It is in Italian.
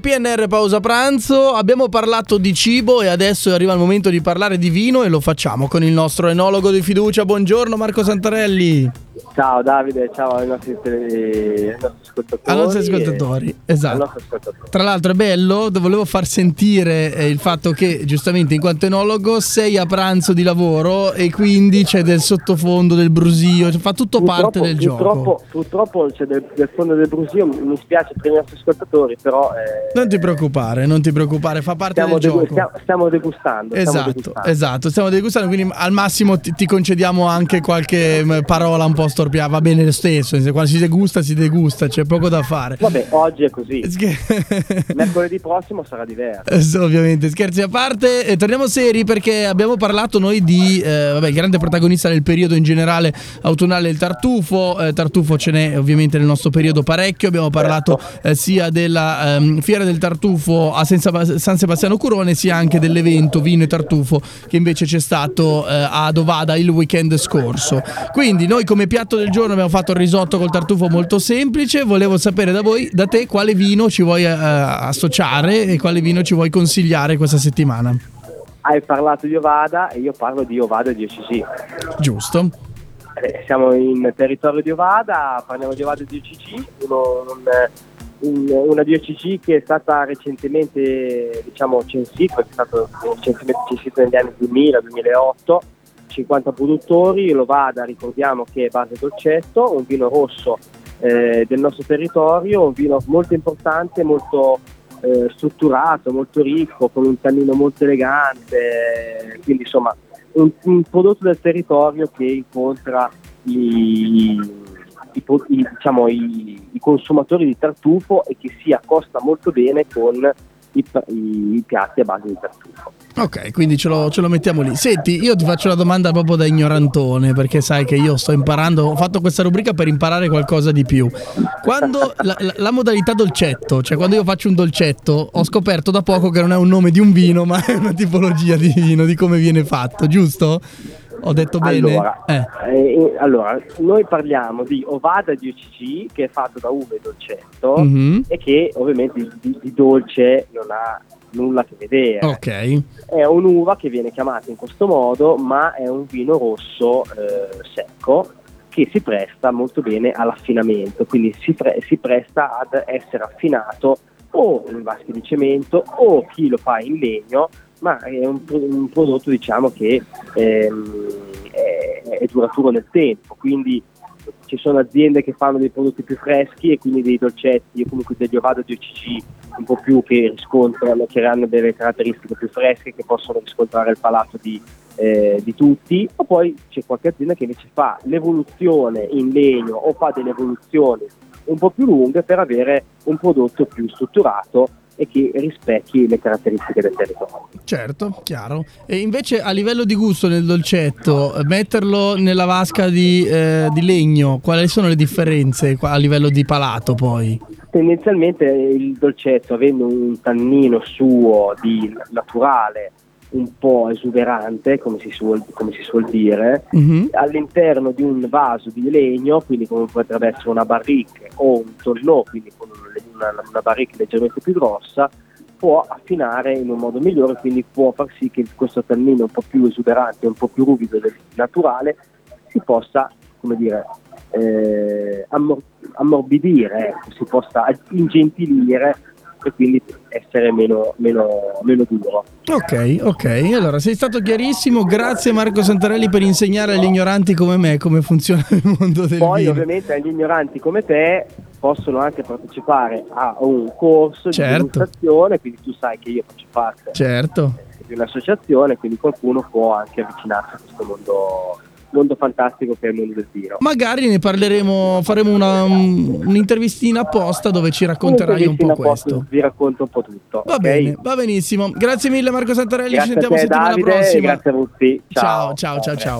PNR pausa pranzo, abbiamo parlato di cibo e adesso arriva il momento di parlare di vino e lo facciamo con il nostro enologo di fiducia. Buongiorno Marco Santarelli. Ciao Davide, ciao ai nostri, ai nostri ascoltatori. Ai nostri ascoltatori, esatto. Ascoltatori. Tra l'altro è bello, volevo far sentire eh, il fatto che giustamente in quanto enologo sei a pranzo di lavoro e quindi c'è del sottofondo, del brusio, cioè fa tutto purtroppo, parte del purtroppo, gioco. Purtroppo c'è del, del, fondo del brusio, mi spiace per i nostri ascoltatori, però... Eh, non ti preoccupare, non ti preoccupare, fa parte del degu- gioco. Stiamo, stiamo degustando. Esatto, stiamo degustando. esatto, stiamo degustando, quindi al massimo ti, ti concediamo anche qualche parola un po' storpiata, va bene lo stesso, quando si degusta si degusta, c'è poco da fare. Vabbè, oggi è così. Mercoledì prossimo sarà diverso. ovviamente, scherzi a parte, e torniamo seri perché abbiamo parlato noi di, eh, vabbè, il grande protagonista del periodo in generale autunnale il tartufo, eh, tartufo ce n'è ovviamente nel nostro periodo parecchio, abbiamo parlato certo. eh, sia della ehm, fiera del tartufo a San Sebastiano Curone sia anche dell'evento vino e tartufo che invece c'è stato eh, a Dovada il weekend scorso. Quindi noi come piatto del giorno abbiamo fatto il risotto col tartufo molto semplice, volevo sapere da voi, da te, quale vino ci vuoi eh, associare e quale vino ci vuoi consigliare questa settimana. Hai parlato di Ovada e io parlo di Ovada 10C. Giusto. Eh, siamo in territorio di Ovada, parliamo di Ovada 10C, uno, un, un, una DOCC che è stata recentemente diciamo, censita, è stato recentemente censita negli anni 2000-2008 50 produttori, l'Ovada ricordiamo che è base dolcetto, un vino rosso eh, del nostro territorio, un vino molto importante, molto eh, strutturato, molto ricco, con un tannino molto elegante, quindi insomma un, un prodotto del territorio che incontra i, i, i, diciamo, i, consumatori di tartufo e che si accosta molto bene con i, piatti a base di tartufo. Ok, quindi ce lo, ce lo, mettiamo lì. Senti, io ti faccio la domanda proprio da ignorantone, perché sai che io sto imparando, ho fatto questa rubrica per imparare qualcosa di più. Quando la, la, la, modalità dolcetto, cioè quando io faccio un dolcetto, ho scoperto da poco che non è un nome di un vino, ma è una tipologia di vino, di come viene fatto, giusto? Ho detto bene? Allora, eh. Eh, allora, noi parliamo di Ovada di OCC che è fatto da uve e dolcetto mm-hmm. e che ovviamente di, di dolce non ha nulla a che vedere. Ok. È un'uva che viene chiamata in questo modo, ma è un vino rosso eh, secco che si presta molto bene all'affinamento, quindi si, pre- si, presta ad essere affinato o in vasche di cemento o chi lo fa in legno, ma è un, un prodotto diciamo che ehm, è, duraturo nel tempo, quindi ci sono aziende che fanno dei prodotti più freschi e quindi dei dolcetti o comunque degli ovado di OCG un po' più che riscontrano, che hanno delle caratteristiche più fresche che possono riscontrare il palato di, eh, di tutti, o poi c'è qualche azienda che invece fa l'evoluzione in legno o fa delle evoluzioni un po' più lunghe per avere un prodotto più strutturato e che rispecchi le caratteristiche del territorio. Certo, chiaro. E invece a livello di gusto nel dolcetto, metterlo nella vasca di, eh, di legno, quali sono le differenze a livello di palato poi? Tendenzialmente il dolcetto, avendo un tannino suo di naturale, un po' esuberante, come si suol, come si suol dire, mm-hmm. all'interno di un vaso di legno, quindi come potrebbe essere una barrique o un tonneau, quindi con una, una barrique leggermente più grossa, può affinare in un modo migliore, quindi può far sì che questo tannino un po' più esuberante, un po' più ruvido del naturale, si possa, come dire, eh, ammor- ammorbidire, ecco, si possa ingentilire e quindi essere meno, meno, meno, duro. Ok, ok, allora sei stato chiarissimo, grazie Marco Santarelli per insegnare agli ignoranti come me come funziona il mondo del Poi vino. ovviamente agli ignoranti come te possono anche partecipare a un corso certo. di degustazione, quindi tu sai che io faccio parte certo. di un'associazione, quindi qualcuno può anche avvicinarsi a questo mondo mondo fantastico che è il mondo del vino. Magari ne parleremo, faremo una, un'intervistina apposta dove ci racconterai un po' questo. Vi racconto un po' tutto. Va okay? bene, va benissimo. Grazie mille Marco Santarelli, grazie ci sentiamo te, settimana Davide, prossima. Grazie a tutti. ciao, ciao, ciao. ciao. ciao.